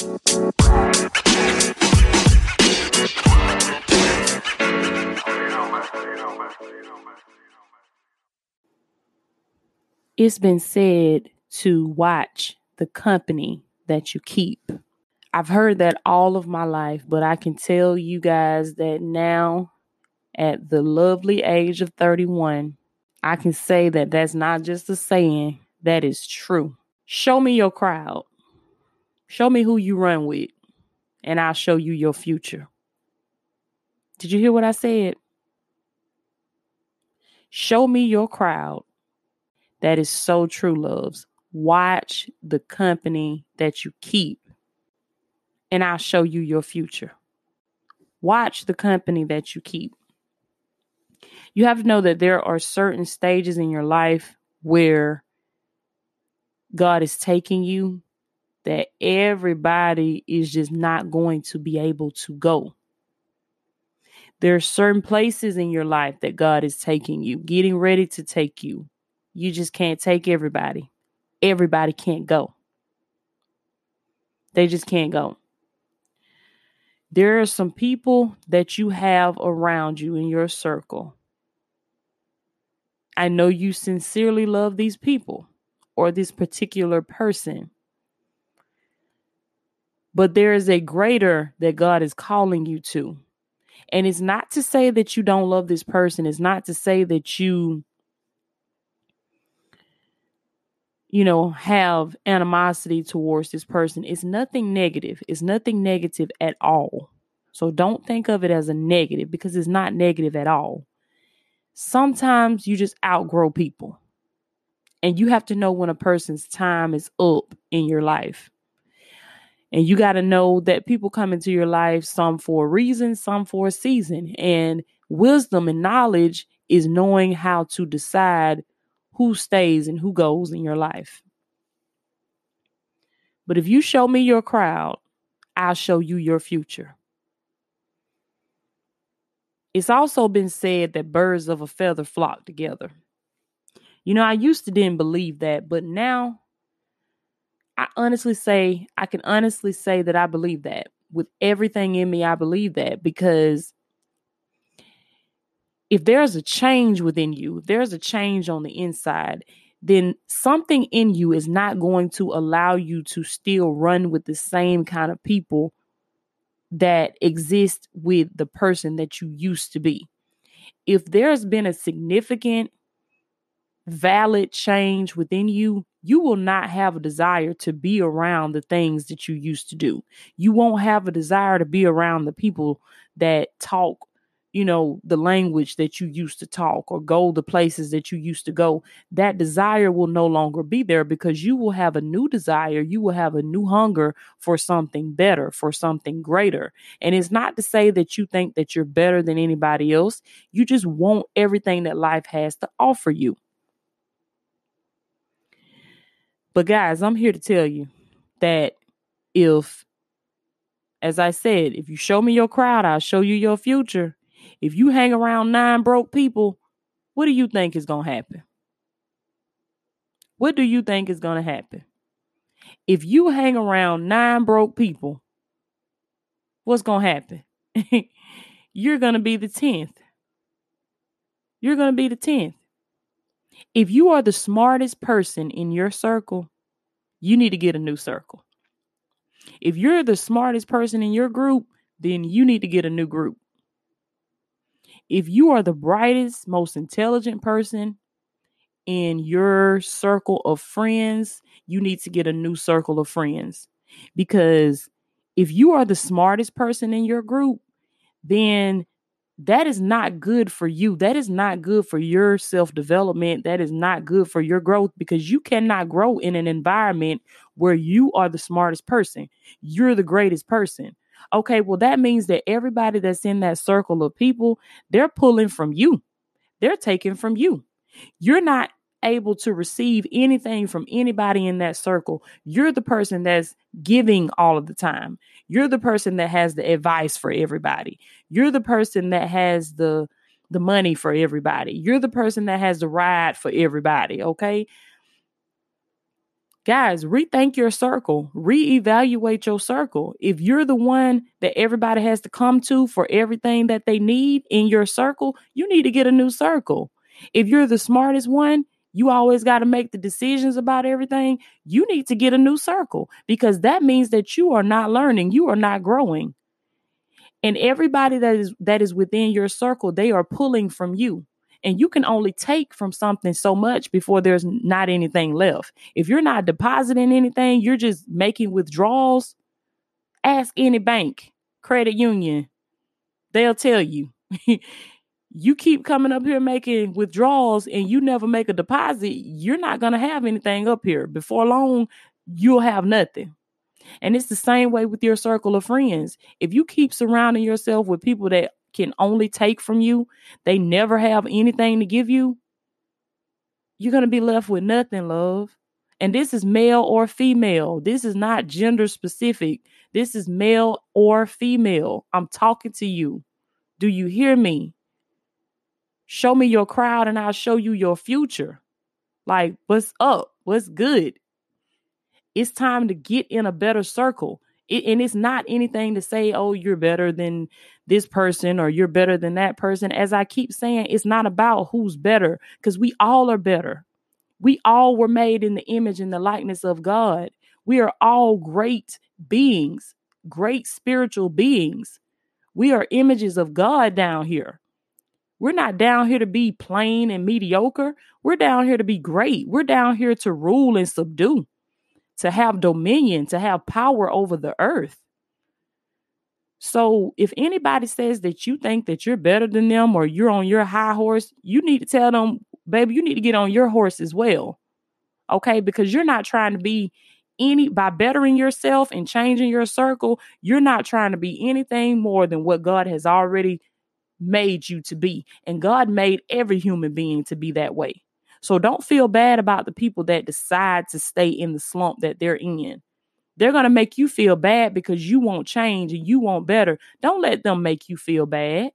It's been said to watch the company that you keep. I've heard that all of my life, but I can tell you guys that now, at the lovely age of 31, I can say that that's not just a saying, that is true. Show me your crowd. Show me who you run with, and I'll show you your future. Did you hear what I said? Show me your crowd. That is so true, loves. Watch the company that you keep, and I'll show you your future. Watch the company that you keep. You have to know that there are certain stages in your life where God is taking you that everybody is just not going to be able to go. There are certain places in your life that God is taking you, getting ready to take you. You just can't take everybody. Everybody can't go. They just can't go. There are some people that you have around you in your circle. I know you sincerely love these people or this particular person. But there is a greater that God is calling you to. And it's not to say that you don't love this person. It's not to say that you, you know, have animosity towards this person. It's nothing negative. It's nothing negative at all. So don't think of it as a negative because it's not negative at all. Sometimes you just outgrow people. And you have to know when a person's time is up in your life. And you got to know that people come into your life, some for a reason, some for a season. And wisdom and knowledge is knowing how to decide who stays and who goes in your life. But if you show me your crowd, I'll show you your future. It's also been said that birds of a feather flock together. You know, I used to didn't believe that, but now I honestly say, I can honestly say that I believe that. With everything in me, I believe that because if there's a change within you, if there's a change on the inside, then something in you is not going to allow you to still run with the same kind of people that exist with the person that you used to be. If there's been a significant, valid change within you, you will not have a desire to be around the things that you used to do. You won't have a desire to be around the people that talk, you know, the language that you used to talk or go the places that you used to go. That desire will no longer be there because you will have a new desire. You will have a new hunger for something better, for something greater. And it's not to say that you think that you're better than anybody else. You just want everything that life has to offer you. But guys, I'm here to tell you that if, as I said, if you show me your crowd, I'll show you your future. If you hang around nine broke people, what do you think is going to happen? What do you think is going to happen? If you hang around nine broke people, what's going to happen? You're going to be the 10th. You're going to be the 10th. If you are the smartest person in your circle, you need to get a new circle. If you're the smartest person in your group, then you need to get a new group. If you are the brightest, most intelligent person in your circle of friends, you need to get a new circle of friends. Because if you are the smartest person in your group, then that is not good for you. That is not good for your self development. That is not good for your growth because you cannot grow in an environment where you are the smartest person. You're the greatest person. Okay, well, that means that everybody that's in that circle of people, they're pulling from you, they're taking from you. You're not able to receive anything from anybody in that circle. You're the person that's giving all of the time. You're the person that has the advice for everybody. You're the person that has the the money for everybody. You're the person that has the ride for everybody, okay? Guys, rethink your circle, reevaluate your circle. If you're the one that everybody has to come to for everything that they need in your circle, you need to get a new circle. If you're the smartest one, you always got to make the decisions about everything. You need to get a new circle because that means that you are not learning, you are not growing. And everybody that is that is within your circle, they are pulling from you. And you can only take from something so much before there's not anything left. If you're not depositing anything, you're just making withdrawals. Ask any bank, credit union. They'll tell you. you keep coming up here making withdrawals and you never make a deposit, you're not going to have anything up here. Before long, you'll have nothing. And it's the same way with your circle of friends. If you keep surrounding yourself with people that can only take from you, they never have anything to give you, you're going to be left with nothing, love. And this is male or female. This is not gender specific. This is male or female. I'm talking to you. Do you hear me? Show me your crowd and I'll show you your future. Like, what's up? What's good? It's time to get in a better circle. It, and it's not anything to say, oh, you're better than this person or you're better than that person. As I keep saying, it's not about who's better because we all are better. We all were made in the image and the likeness of God. We are all great beings, great spiritual beings. We are images of God down here. We're not down here to be plain and mediocre. We're down here to be great. We're down here to rule and subdue to have dominion, to have power over the earth. So if anybody says that you think that you're better than them or you're on your high horse, you need to tell them, baby, you need to get on your horse as well. Okay? Because you're not trying to be any by bettering yourself and changing your circle, you're not trying to be anything more than what God has already made you to be. And God made every human being to be that way. So don't feel bad about the people that decide to stay in the slump that they're in. They're going to make you feel bad because you won't change and you want better. Don't let them make you feel bad.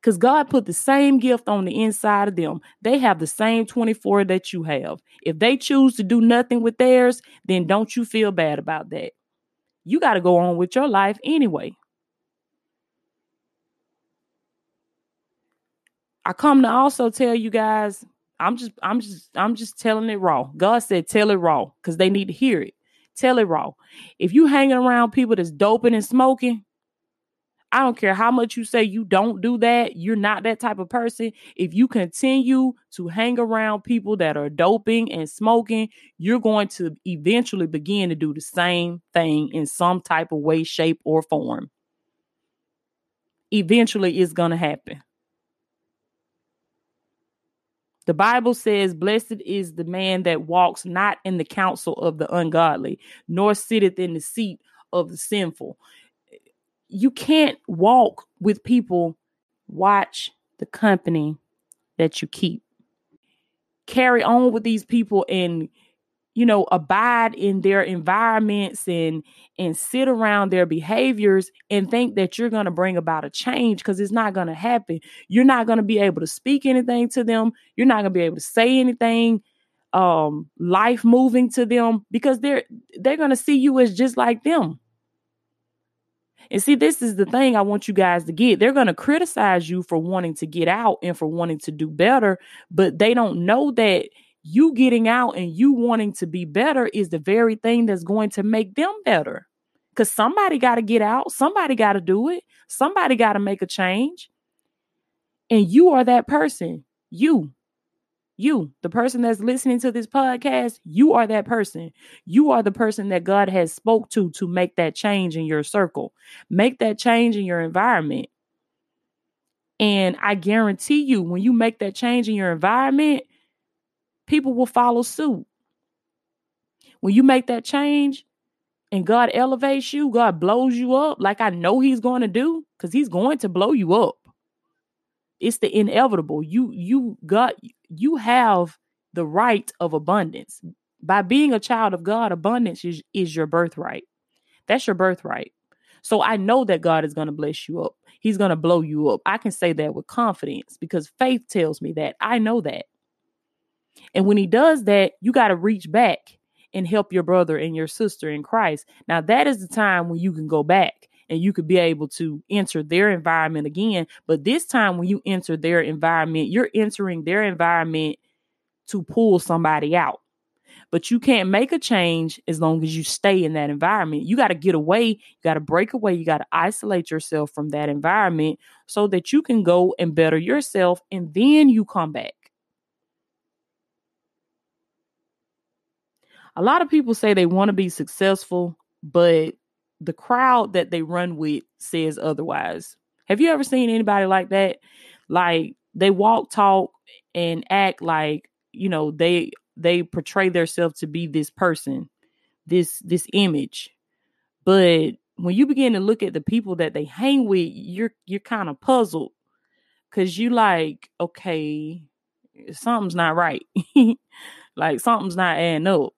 Because God put the same gift on the inside of them. They have the same 24 that you have. If they choose to do nothing with theirs, then don't you feel bad about that. You got to go on with your life anyway. I come to also tell you guys, I'm just, I'm just, I'm just telling it raw. God said, tell it raw because they need to hear it. Tell it raw. If you hanging around people that's doping and smoking, I don't care how much you say you don't do that. You're not that type of person. If you continue to hang around people that are doping and smoking, you're going to eventually begin to do the same thing in some type of way, shape, or form. Eventually, it's going to happen. The Bible says, Blessed is the man that walks not in the counsel of the ungodly, nor sitteth in the seat of the sinful. You can't walk with people, watch the company that you keep. Carry on with these people and you know abide in their environments and and sit around their behaviors and think that you're going to bring about a change because it's not going to happen. You're not going to be able to speak anything to them. You're not going to be able to say anything um life moving to them because they're they're going to see you as just like them. And see, this is the thing I want you guys to get. They're going to criticize you for wanting to get out and for wanting to do better, but they don't know that you getting out and you wanting to be better is the very thing that's going to make them better. Because somebody got to get out, somebody got to do it, somebody got to make a change. And you are that person. You, you, the person that's listening to this podcast, you are that person. You are the person that God has spoke to to make that change in your circle, make that change in your environment. And I guarantee you, when you make that change in your environment, people will follow suit. When you make that change and God elevates you, God blows you up like I know he's going to do cuz he's going to blow you up. It's the inevitable. You you got you have the right of abundance. By being a child of God, abundance is, is your birthright. That's your birthright. So I know that God is going to bless you up. He's going to blow you up. I can say that with confidence because faith tells me that. I know that. And when he does that, you got to reach back and help your brother and your sister in Christ. Now, that is the time when you can go back and you could be able to enter their environment again. But this time, when you enter their environment, you're entering their environment to pull somebody out. But you can't make a change as long as you stay in that environment. You got to get away, you got to break away, you got to isolate yourself from that environment so that you can go and better yourself and then you come back. A lot of people say they want to be successful, but the crowd that they run with says otherwise. Have you ever seen anybody like that? Like they walk, talk, and act like, you know, they they portray themselves to be this person, this this image. But when you begin to look at the people that they hang with, you're you're kind of puzzled because you like, okay, something's not right. like something's not adding up.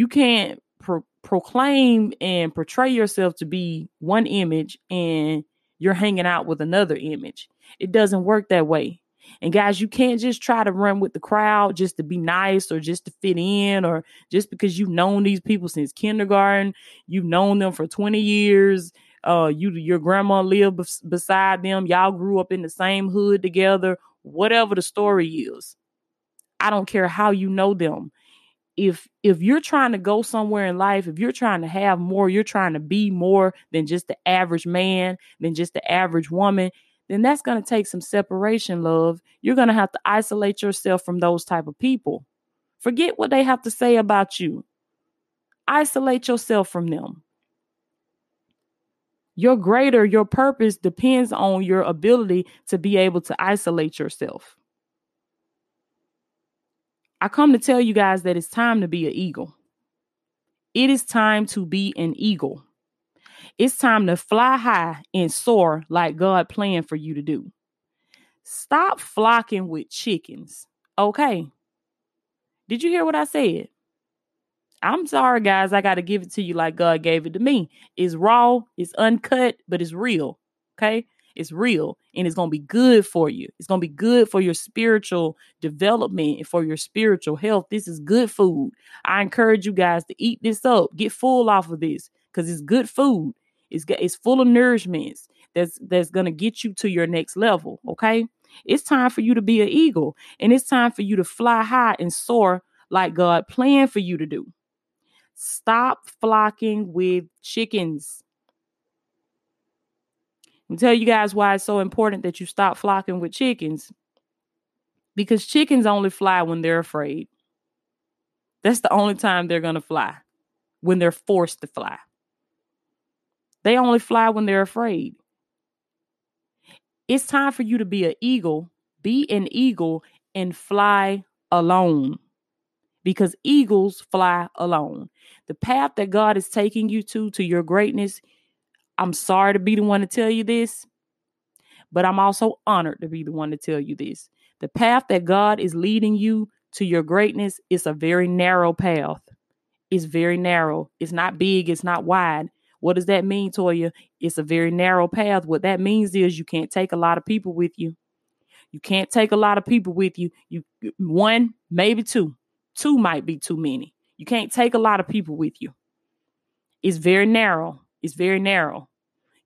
You can't pro- proclaim and portray yourself to be one image and you're hanging out with another image. It doesn't work that way. And guys, you can't just try to run with the crowd just to be nice or just to fit in or just because you've known these people since kindergarten, you've known them for 20 years. Uh, you your grandma lived bes- beside them, y'all grew up in the same hood together, whatever the story is. I don't care how you know them. If if you're trying to go somewhere in life, if you're trying to have more, you're trying to be more than just the average man, than just the average woman, then that's going to take some separation, love. You're going to have to isolate yourself from those type of people. Forget what they have to say about you. Isolate yourself from them. Your greater, your purpose depends on your ability to be able to isolate yourself. I come to tell you guys that it's time to be an eagle. It is time to be an eagle. It's time to fly high and soar like God planned for you to do. Stop flocking with chickens. Okay. Did you hear what I said? I'm sorry, guys. I got to give it to you like God gave it to me. It's raw, it's uncut, but it's real. Okay. It's real and it's going to be good for you. It's going to be good for your spiritual development and for your spiritual health. This is good food. I encourage you guys to eat this up. Get full off of this because it's good food. It's it's full of nourishments that's that's gonna get you to your next level. Okay, it's time for you to be an eagle, and it's time for you to fly high and soar like God planned for you to do. Stop flocking with chickens. And tell you guys why it's so important that you stop flocking with chickens. Because chickens only fly when they're afraid. That's the only time they're going to fly, when they're forced to fly. They only fly when they're afraid. It's time for you to be an eagle, be an eagle, and fly alone because eagles fly alone. The path that God is taking you to, to your greatness, I'm sorry to be the one to tell you this, but I'm also honored to be the one to tell you this. The path that God is leading you to your greatness is a very narrow path. It's very narrow. It's not big, it's not wide. What does that mean, Toya? It's a very narrow path. What that means is you can't take a lot of people with you. You can't take a lot of people with you. You one, maybe two. Two might be too many. You can't take a lot of people with you. It's very narrow. It's very narrow.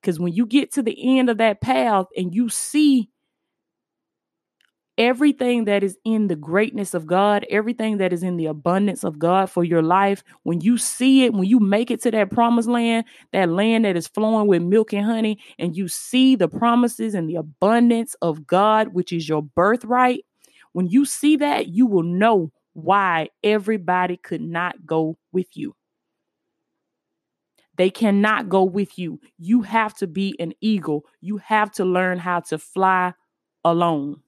Because when you get to the end of that path and you see everything that is in the greatness of God, everything that is in the abundance of God for your life, when you see it, when you make it to that promised land, that land that is flowing with milk and honey, and you see the promises and the abundance of God, which is your birthright, when you see that, you will know why everybody could not go with you. They cannot go with you. You have to be an eagle. You have to learn how to fly alone.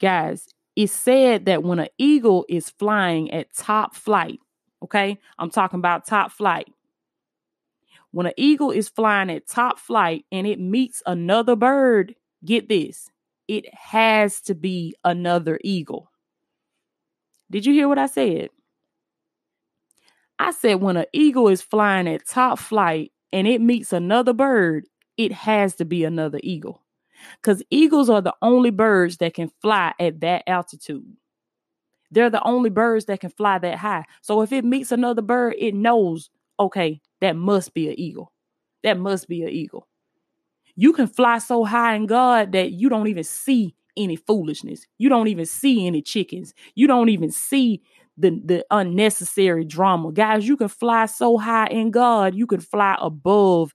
Guys, it's said that when an eagle is flying at top flight, okay, I'm talking about top flight. When an eagle is flying at top flight and it meets another bird, get this, it has to be another eagle. Did you hear what I said? I said when an eagle is flying at top flight and it meets another bird, it has to be another eagle. Because eagles are the only birds that can fly at that altitude. They're the only birds that can fly that high. So if it meets another bird, it knows, okay, that must be an eagle. That must be an eagle. You can fly so high in God that you don't even see any foolishness. You don't even see any chickens. You don't even see the, the unnecessary drama. Guys, you can fly so high in God, you can fly above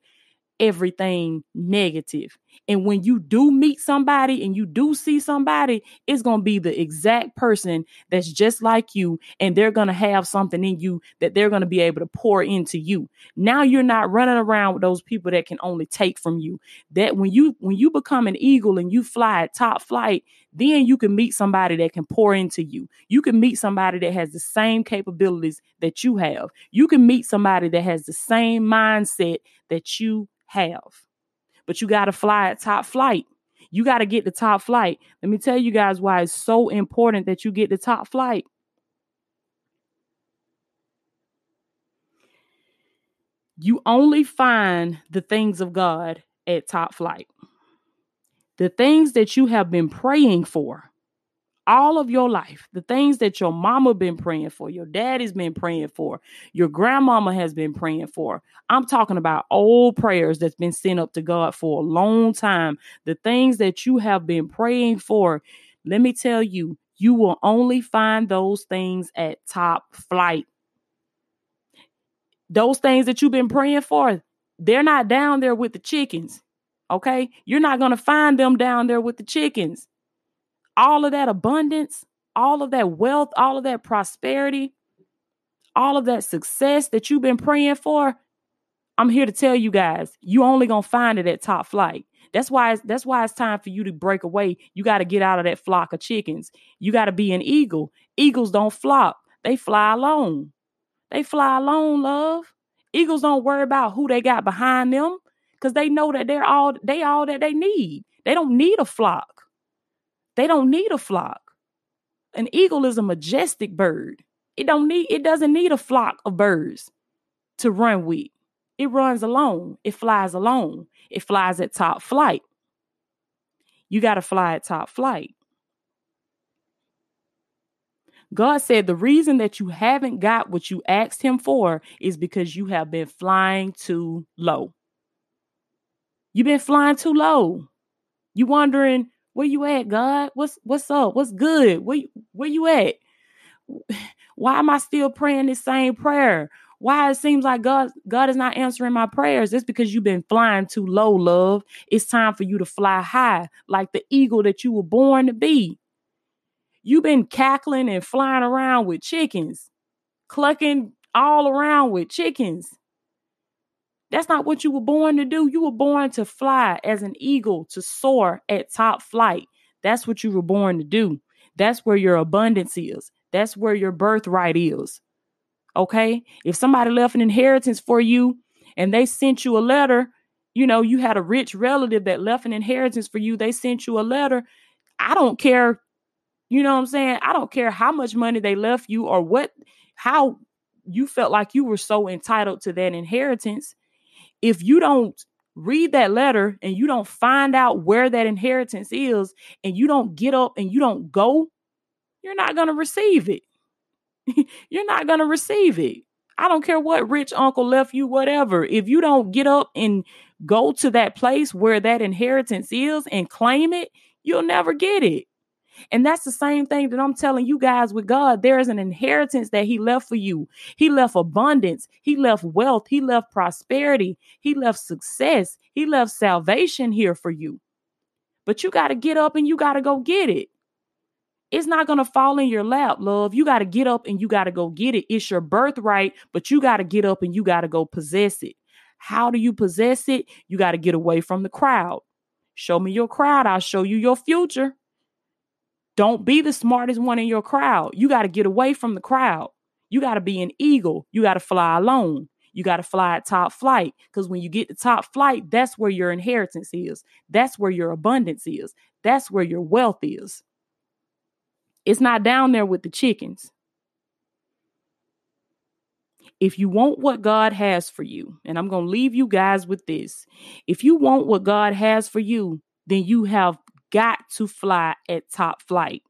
everything negative. And when you do meet somebody and you do see somebody, it's going to be the exact person that's just like you. And they're going to have something in you that they're going to be able to pour into you. Now you're not running around with those people that can only take from you. That when you when you become an eagle and you fly at top flight, then you can meet somebody that can pour into you. You can meet somebody that has the same capabilities that you have. You can meet somebody that has the same mindset that you have. But you got to fly at top flight. You got to get the top flight. Let me tell you guys why it's so important that you get the top flight. You only find the things of God at top flight. The things that you have been praying for all of your life, the things that your mama been praying for, your daddy's been praying for, your grandmama has been praying for. I'm talking about old prayers that's been sent up to God for a long time. The things that you have been praying for, let me tell you, you will only find those things at top flight. Those things that you've been praying for, they're not down there with the chickens. Okay? You're not going to find them down there with the chickens all of that abundance, all of that wealth, all of that prosperity, all of that success that you've been praying for, I'm here to tell you guys, you only gonna find it at top flight. That's why it's, that's why it's time for you to break away. You got to get out of that flock of chickens. You got to be an eagle. Eagles don't flock; they fly alone. They fly alone, love. Eagles don't worry about who they got behind them because they know that they're all they all that they need. They don't need a flock. They don't need a flock. An eagle is a majestic bird. It don't need it doesn't need a flock of birds to run with. It runs alone. It flies alone. It flies at top flight. You got to fly at top flight. God said the reason that you haven't got what you asked him for is because you have been flying too low. You've been flying too low. You wondering where you at, God? What's what's up? What's good? Where where you at? Why am I still praying this same prayer? Why it seems like God God is not answering my prayers? It's because you've been flying too low, love. It's time for you to fly high, like the eagle that you were born to be. You've been cackling and flying around with chickens, clucking all around with chickens. That's not what you were born to do. You were born to fly as an eagle, to soar at top flight. That's what you were born to do. That's where your abundance is. That's where your birthright is. Okay? If somebody left an inheritance for you and they sent you a letter, you know, you had a rich relative that left an inheritance for you, they sent you a letter. I don't care, you know what I'm saying? I don't care how much money they left you or what, how you felt like you were so entitled to that inheritance if you don't read that letter and you don't find out where that inheritance is and you don't get up and you don't go, you're not going to receive it. you're not going to receive it. I don't care what rich uncle left you, whatever. If you don't get up and go to that place where that inheritance is and claim it, you'll never get it. And that's the same thing that I'm telling you guys with God. There is an inheritance that He left for you. He left abundance, He left wealth, He left prosperity, He left success, He left salvation here for you. But you got to get up and you got to go get it. It's not going to fall in your lap, love. You got to get up and you got to go get it. It's your birthright, but you got to get up and you got to go possess it. How do you possess it? You got to get away from the crowd. Show me your crowd, I'll show you your future. Don't be the smartest one in your crowd. You got to get away from the crowd. You got to be an eagle. You got to fly alone. You got to fly at top flight because when you get to top flight, that's where your inheritance is. That's where your abundance is. That's where your wealth is. It's not down there with the chickens. If you want what God has for you, and I'm going to leave you guys with this if you want what God has for you, then you have got to fly at top flight.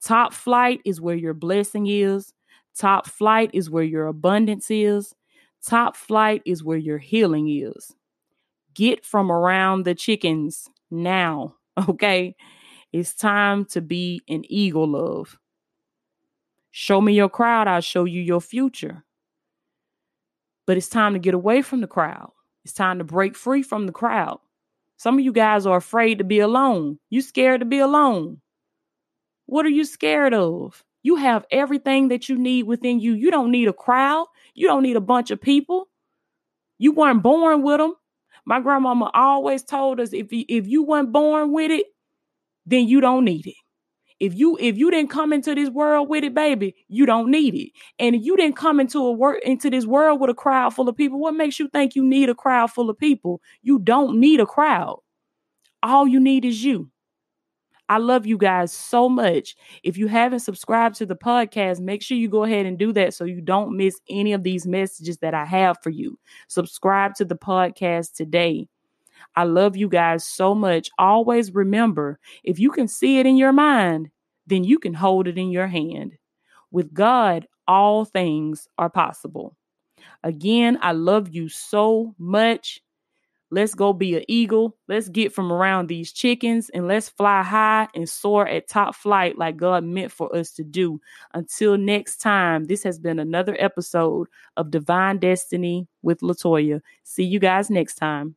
Top flight is where your blessing is. Top flight is where your abundance is. Top flight is where your healing is. Get from around the chickens now, okay? It's time to be an eagle, love. Show me your crowd, I'll show you your future. But it's time to get away from the crowd. It's time to break free from the crowd. Some of you guys are afraid to be alone. You scared to be alone. What are you scared of? You have everything that you need within you. You don't need a crowd. You don't need a bunch of people. You weren't born with them. My grandmama always told us if you, if you weren't born with it, then you don't need it. If you if you didn't come into this world with it, baby, you don't need it. And if you didn't come into a work into this world with a crowd full of people, what makes you think you need a crowd full of people? You don't need a crowd. All you need is you. I love you guys so much. If you haven't subscribed to the podcast, make sure you go ahead and do that so you don't miss any of these messages that I have for you. Subscribe to the podcast today. I love you guys so much. Always remember if you can see it in your mind, then you can hold it in your hand. With God, all things are possible. Again, I love you so much. Let's go be an eagle. Let's get from around these chickens and let's fly high and soar at top flight like God meant for us to do. Until next time, this has been another episode of Divine Destiny with Latoya. See you guys next time.